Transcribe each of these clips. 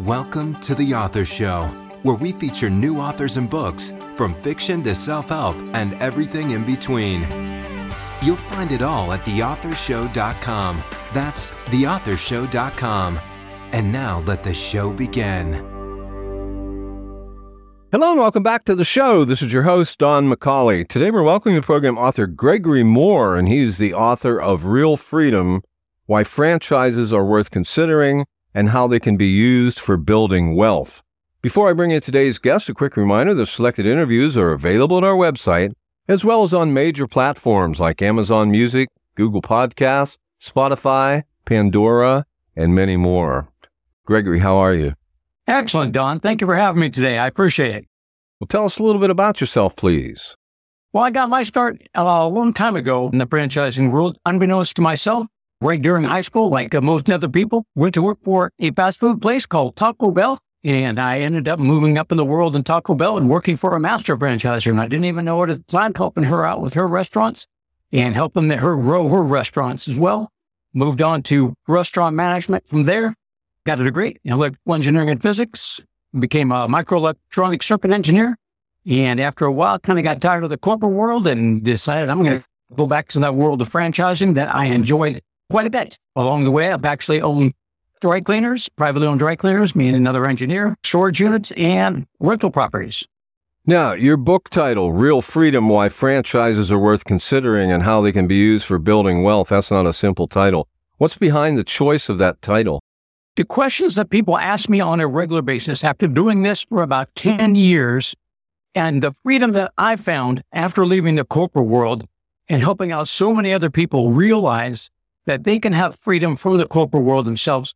Welcome to The Author Show, where we feature new authors and books, from fiction to self help and everything in between. You'll find it all at theauthorshow.com. That's theauthorshow.com. And now let the show begin. Hello and welcome back to the show. This is your host, Don McCauley. Today we're welcoming the program author Gregory Mohr, and he's the author of Real Freedom Why Franchises Are Worth Considering and how they can be used for building wealth. Before I bring in today's guest, a quick reminder the selected interviews are available at our website, as well as on major platforms like Amazon Music, Google Podcasts, Spotify, Pandora, and many more. Gregory, how are you? Excellent, Don. Thank you for having me today. I appreciate it. Well, tell us a little bit about yourself, please. Well, I got my start uh, a long time ago in the franchising world, unbeknownst to myself right during high school, like uh, most other people, went to work for a fast food place called Taco Bell. And I ended up moving up in the world in Taco Bell and working for a master franchiser. And I didn't even know it at the time, helping her out with her restaurants and helping her grow her restaurants as well. Moved on to restaurant management from there. Got a degree in electrical engineering and physics. Became a microelectronic circuit engineer. And after a while, kind of got tired of the corporate world and decided I'm going to go back to that world of franchising that I enjoyed quite a bit. Along the way, I've actually owned dry cleaners, privately owned dry cleaners, me and another engineer, storage units, and rental properties. Now, your book title, Real Freedom Why Franchises Are Worth Considering and How They Can Be Used for Building Wealth, that's not a simple title. What's behind the choice of that title? The questions that people ask me on a regular basis after doing this for about 10 years, and the freedom that I found after leaving the corporate world and helping out so many other people realize that they can have freedom from the corporate world themselves.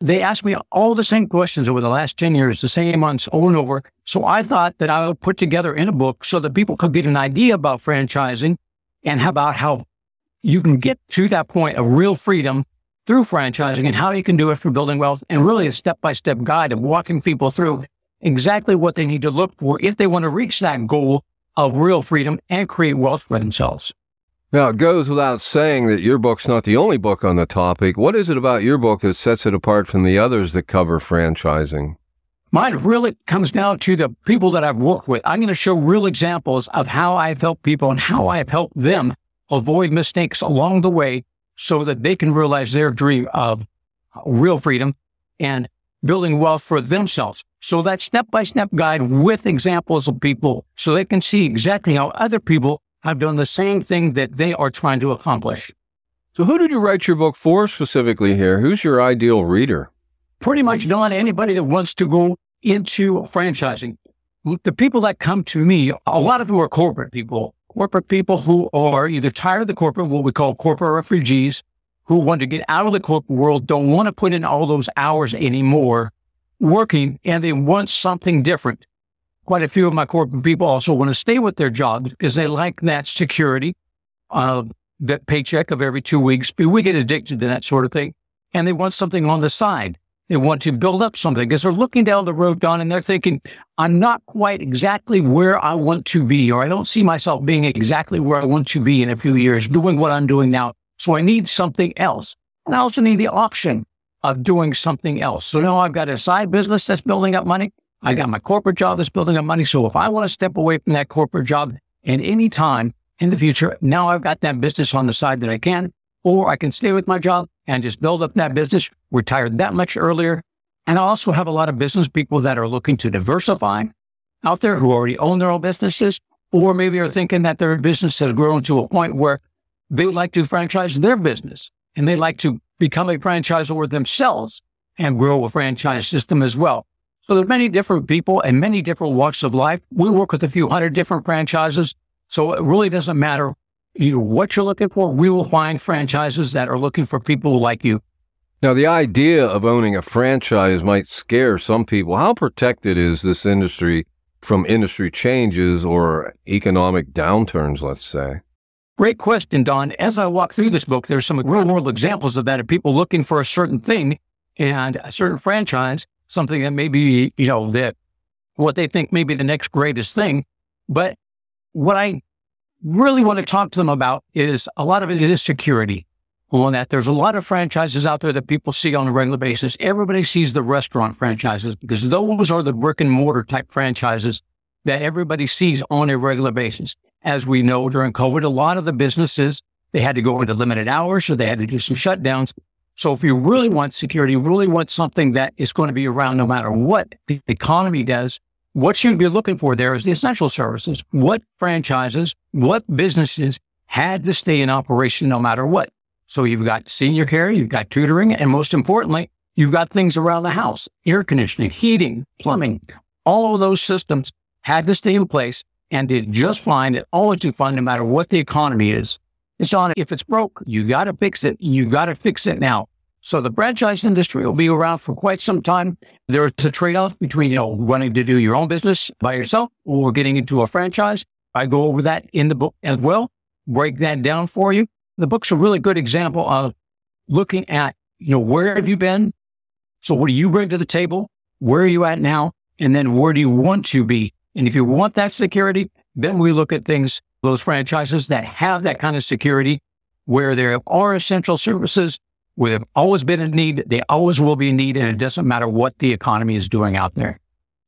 They asked me all the same questions over the last 10 years, the same months over and over. So I thought that I would put together in a book so that people could get an idea about franchising and about how you can get to that point of real freedom through franchising and how you can do it for building wealth and really a step by step guide of walking people through exactly what they need to look for if they want to reach that goal of real freedom and create wealth for themselves. Now, it goes without saying that your book's not the only book on the topic. What is it about your book that sets it apart from the others that cover franchising? Mine really comes down to the people that I've worked with. I'm going to show real examples of how I've helped people and how I've helped them avoid mistakes along the way so that they can realize their dream of real freedom and building wealth for themselves. So that step by step guide with examples of people so they can see exactly how other people have done the same thing that they are trying to accomplish. So, who did you write your book for specifically here? Who's your ideal reader? Pretty much not anybody that wants to go into franchising. The people that come to me, a lot of them are corporate people, corporate people who are either tired of the corporate, what we call corporate refugees, who want to get out of the corporate world, don't want to put in all those hours anymore working, and they want something different quite a few of my corporate people also want to stay with their jobs because they like that security, uh, that paycheck of every two weeks. We get addicted to that sort of thing. And they want something on the side. They want to build up something because they're looking down the road, Don, and they're thinking, I'm not quite exactly where I want to be, or I don't see myself being exactly where I want to be in a few years, doing what I'm doing now. So I need something else. And I also need the option of doing something else. So now I've got a side business that's building up money. I got my corporate job that's building up money. So if I want to step away from that corporate job at any time in the future, now I've got that business on the side that I can, or I can stay with my job and just build up that business, retire that much earlier. And I also have a lot of business people that are looking to diversify out there who already own their own businesses, or maybe are thinking that their business has grown to a point where they like to franchise their business and they like to become a franchisor themselves and grow a franchise system as well. So there's many different people and many different walks of life. We work with a few hundred different franchises. So it really doesn't matter you know, what you're looking for. We will find franchises that are looking for people like you. Now, the idea of owning a franchise might scare some people. How protected is this industry from industry changes or economic downturns, let's say? Great question, Don. As I walk through this book, there's some real world examples of that of people looking for a certain thing and a certain franchise something that maybe, you know, that what they think may be the next greatest thing. But what I really want to talk to them about is a lot of it is security. on that. There's a lot of franchises out there that people see on a regular basis. Everybody sees the restaurant franchises because those are the brick and mortar type franchises that everybody sees on a regular basis. As we know during COVID, a lot of the businesses, they had to go into limited hours or they had to do some shutdowns. So if you really want security, you really want something that is going to be around no matter what the economy does, what you'd be looking for there is the essential services. What franchises, what businesses had to stay in operation no matter what? So you've got senior care, you've got tutoring, and most importantly, you've got things around the house, air conditioning, heating, plumbing. All of those systems had to stay in place and did just fine. It always do fine no matter what the economy is. It's on, if it's broke, you got to fix it. You got to fix it now. So the franchise industry will be around for quite some time. There's a trade-off between, you know, wanting to do your own business by yourself or getting into a franchise. I go over that in the book as well, break that down for you the book's a really good example of looking at, you know, where have you been? So what do you bring to the table? Where are you at now? And then where do you want to be? And if you want that security, then we look at things, those franchises that have that kind of security where there are essential services, where they've always been in need, they always will be in need, and it doesn't matter what the economy is doing out there.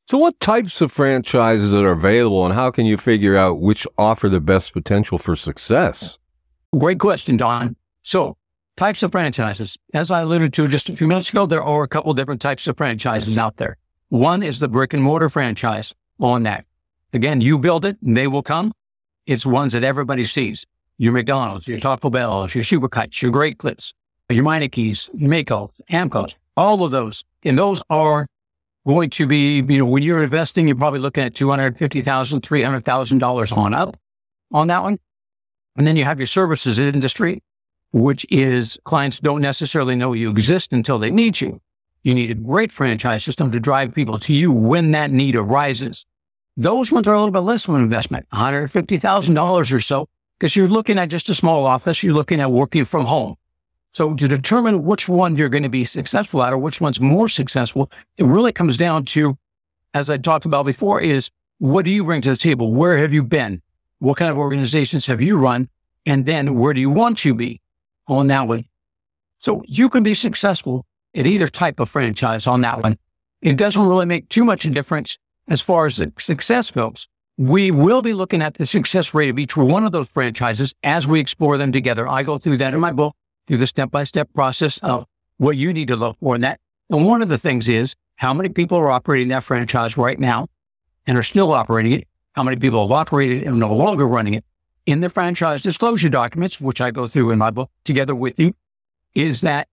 So, what types of franchises are available, and how can you figure out which offer the best potential for success? Great question, Don. So, types of franchises. As I alluded to just a few minutes ago, there are a couple different types of franchises out there. One is the brick and mortar franchise on that. Again, you build it and they will come. It's ones that everybody sees. Your McDonald's, your Taco Bell, your Supercuts, your Great Clips, your Meinekes, your Maaco's, AAMCOs, all of those. And those are going to be, you know, when you're investing, you're probably looking at $250,000, $300,000 on up on that one. And then you have your services industry, which is clients don't necessarily know you exist until they need you. You need a great franchise system to drive people to you when that need arises. Those ones are a little bit less of an investment, $150,000 or so, because you're looking at just a small office. You're looking at working from home. So to determine which one you're going to be successful at or which one's more successful, it really comes down to, as I talked about before, is what do you bring to the table? Where have you been? What kind of organizations have you run? And then where do you want to be on that one? So you can be successful at either type of franchise on that one. It doesn't really make too much a difference as far as the success goes. We will be looking at the success rate of each one of those franchises as we explore them together. I go through that in my book, through the step by step process of what you need to look for in that. And one of the things is how many people are operating that franchise right now and are still operating it how many people have operated and no longer running it in the franchise disclosure documents, which I go through in my book together with you, is that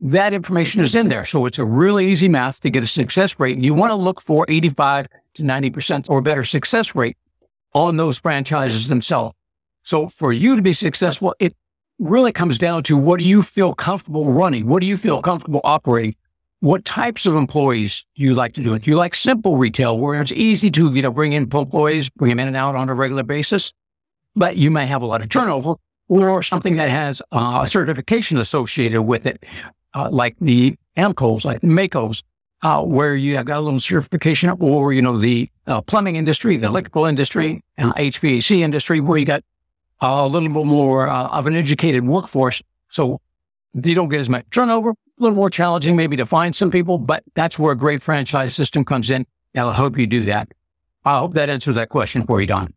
that information is in there. So it's a really easy math to get a success rate. You want to look for 85 to 90% or better success rate on those franchises themselves. So for you to be successful, it really comes down to what do you feel comfortable running? What do you feel comfortable operating? what types of employees do you like to do it. Do you like simple retail where it's easy to, you know, bring in employees, bring them in and out on a regular basis, but you may have a lot of turnover or something that has uh, a certification associated with it, uh, like the AAMCOs, like Maaco's, uh, where you have got a little certification or, you know, the uh, plumbing industry, the electrical industry, and HVAC industry, where you got a little bit more uh, of an educated workforce. So you don't get as much turnover, a little more challenging maybe to find some people, but that's where a great franchise system comes in. And I hope you do that. I hope that answers that question for you, Don.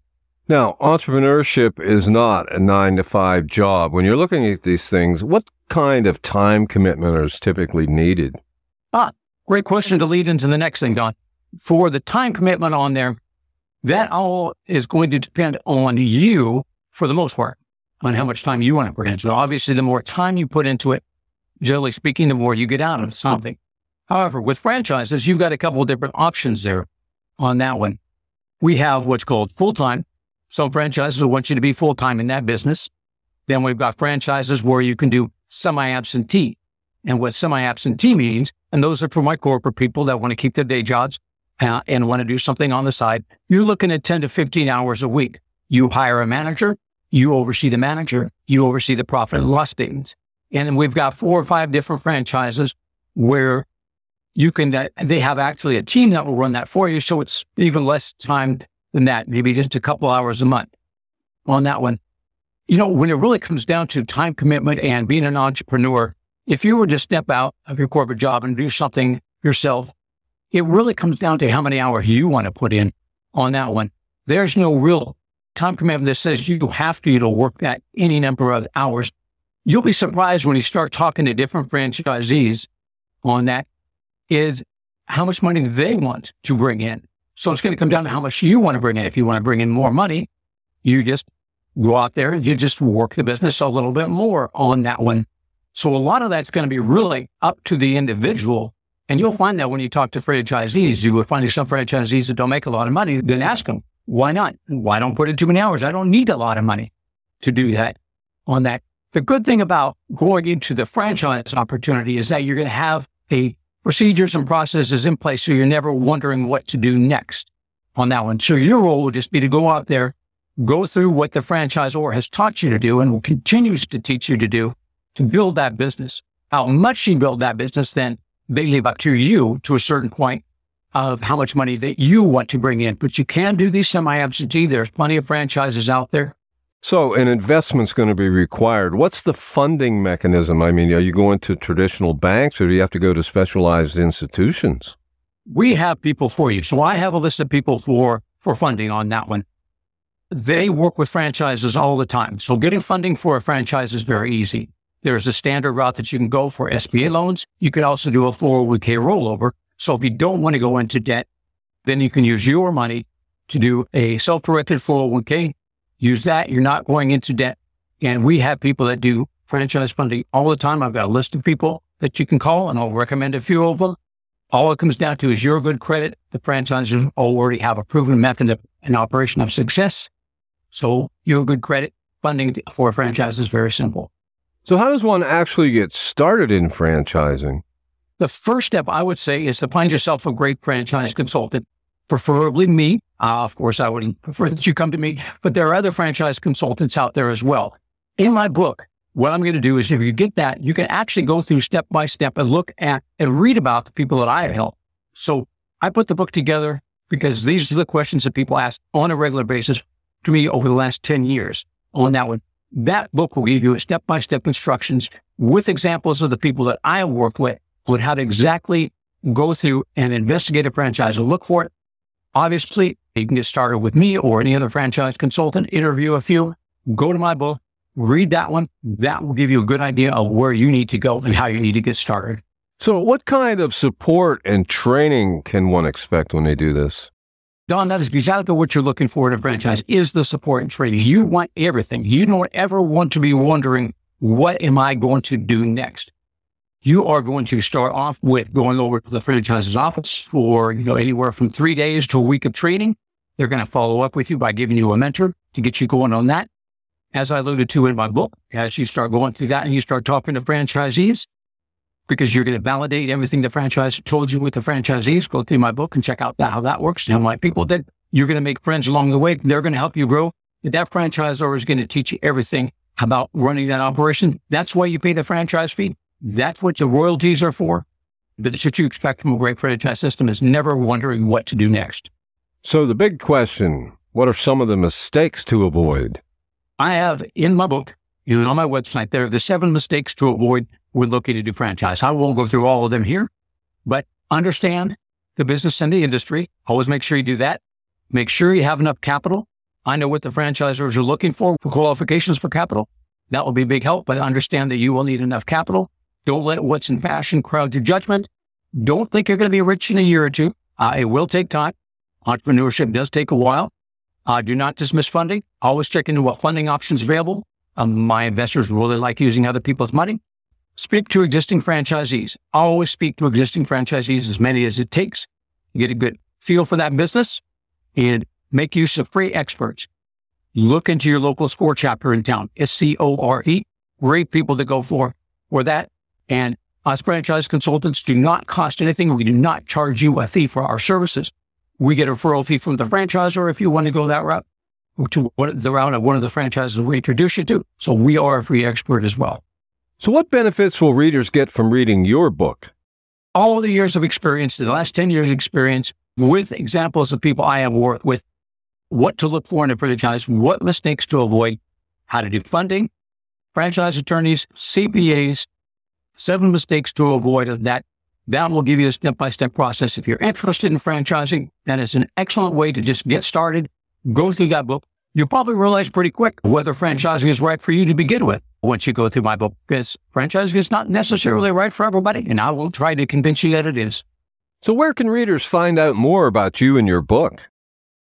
Now, entrepreneurship is not a nine to five job. When you're looking at these things, what kind of time commitment is typically needed? Ah, great question to lead into the next thing, Don. For the time commitment on there, that all is going to depend on you for the most part, on how much time you want to put into it. Obviously, the more time you put into it, generally speaking, the more you get out of something. However, with franchises, you've got a couple of different options there on that one. We have what's called full time. Some franchises want you to be full time in that business. Then we've got franchises where you can do semi absentee. And what semi absentee means, and those are for my corporate people that want to keep their day jobs uh, and want to do something on the side, you're looking at 10 to 15 hours a week. You hire a manager, you oversee the manager, you oversee the profit and loss statements. And then we've got four or five different franchises where you can, uh, they have actually a team that will run that for you. So it's even less time than that, maybe just a couple hours a month on that one. you know, when it really comes down to time commitment and being an entrepreneur, if you were to step out of your corporate job and do something yourself, it really comes down to how many hours you want to put in on that one. There's no real time commitment that says you have to, you work that any number of hours. You'll be surprised when you start talking to different franchisees on that is how much money they want to bring in. So it's going to come down to how much you want to bring in. If you want to bring in more money, you just go out there and you just work the business a little bit more on that one. So a lot of that's going to be really up to the individual. And you'll find that when you talk to franchisees, you will find some franchisees that don't make a lot of money, then ask them, why not? Why don't put in too many hours? I don't need a lot of money to do that on that. The good thing about going into the franchise opportunity is that you're going to have a procedures and processes in place so you're never wondering what to do next on that one. So your role will just be to go out there, go through what the franchisor has taught you to do and will continues to teach you to do to build that business. How much you build that business, then they leave up to you to a certain point of how much money that you want to bring in. But you can do these semi-absentee. There's plenty of franchises out there. So an investment's going to be required. What's the funding mechanism? I mean, are you going to traditional banks or do you have to go to specialized institutions? We have people for you. So I have a list of people for, for funding on that one. They work with franchises all the time. So getting funding for a franchise is very easy. There's a standard route that you can go for SBA loans. You can also do a 401k rollover. So if you don't want to go into debt, then you can use your money to do a self-directed 401k use that. You're not going into debt. And we have people that do franchise funding all the time. I've got a list of people that you can call and I'll recommend a few of them. All it comes down to is your good credit. The franchisers already have a proven method of an operation of success. So your good credit funding for a franchise is very simple. So how does one actually get started in franchising? The first step I would say is to find yourself a great franchise consultant preferably me. Uh, of course, I would prefer that you come to me, but there are other franchise consultants out there as well. In my book, what I'm going to do is if you get that, you can actually go through step by step and look at and read about the people that I have helped. So I put the book together because these are the questions that people ask on a regular basis to me over the last 10 years on that one. That book will give you step by step instructions with examples of the people that I have worked with on how to exactly go through and investigate a franchise and look for it, Obviously, you can get started with me or any other franchise consultant, interview a few, go to my book, read that one. That will give you a good idea of where you need to go and how you need to get started. So, what kind of support and training can one expect when they do this? Don, that is exactly what you're looking for in a franchise is the support and training. You want everything. You don't ever want to be wondering, what am I going to do next? You are going to start off with going over to the franchise's office for, you know, anywhere from three days to a week of training. They're going to follow up with you by giving you a mentor to get you going on that. As I alluded to in my book, as you start going through that and you start talking to franchisees, because you're going to validate everything the franchise told you with the franchisees, go through my book and check out that, how that works. And my people that you're going to make friends along the way. They're going to help you grow. That franchisor is going to teach you everything about running that operation. That's why you pay the franchise fee. That's what the royalties are for. But that's what you expect from a great franchise system is never wondering what to do next. So the big question, what are some of the mistakes to avoid? I have in my book, you know, on my website, there are the seven mistakes to avoid when looking to do franchise. I won't go through all of them here, but understand the business and the industry. Always make sure you do that. Make sure you have enough capital. I know what the franchisors are looking for for qualifications for capital. That will be a big help, but understand that you will need enough capital don't let what's in fashion crowd your judgment. Don't think you're going to be rich in a year or two. Uh, it will take time. Entrepreneurship does take a while. Uh, do not dismiss funding. Always check into what funding options are available. Um, my investors really like using other people's money. Speak to existing franchisees. Always speak to existing franchisees as many as it takes. Get a good feel for that business and make use of free experts. Look into your local score chapter in town. S C O R E. Great people to go for for that. And us franchise consultants do not cost anything. We do not charge you a fee for our services. We get a referral fee from the franchisor if you want to go that route to the route of one of the franchises we introduce you to. So we are a free expert as well. So what benefits will readers get from reading your book? All the years of experience, the last 10 years experience with examples of people I have worked with, what to look for in a franchise, what mistakes to avoid, how to do funding, franchise attorneys, CPAs, seven mistakes to avoid of that. That will give you a step by step process. If you're interested in franchising, that is an excellent way to just get started. Go through that book. You'll probably realize pretty quick whether franchising is right for you to begin with once you go through my book, because franchising is not necessarily right for everybody, and I will try to convince you that it is. So, where can readers find out more about you and your book?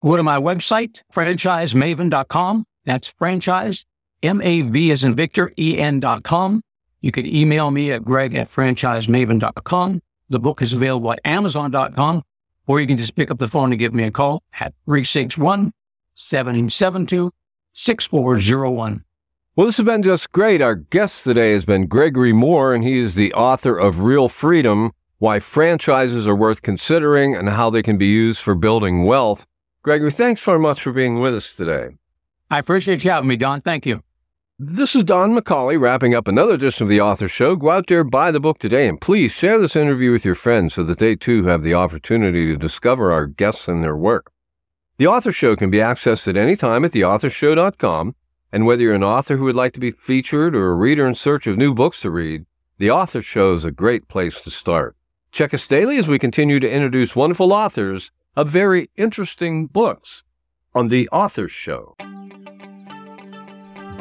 Go to my website, franchisemaven.com. That's franchise, M A V as in Victor, E N.com. You can email me at greg at franchisemaven.com. The book is available at amazon.com, or you can just pick up the phone and give me a call at 361 772 6401. Well, this has been just great. Our guest today has been Gregory Mohr, and he is the author of Real Freedom Why Franchises Are Worth Considering and How They Can Be Used for Building Wealth. Gregory, thanks very much for being with us today. I appreciate you having me, Don. Thank you. This is Don McCauley wrapping up another edition of the Author Show. Go out there, buy the book today, and please share this interview with your friends so that they too have the opportunity to discover our guests and their work. The Author Show can be accessed at any time at theauthorshow.com, and whether you're an author who would like to be featured or a reader in search of new books to read, The Author Show is a great place to start. Check us daily as we continue to introduce wonderful authors of very interesting books on The Author Show.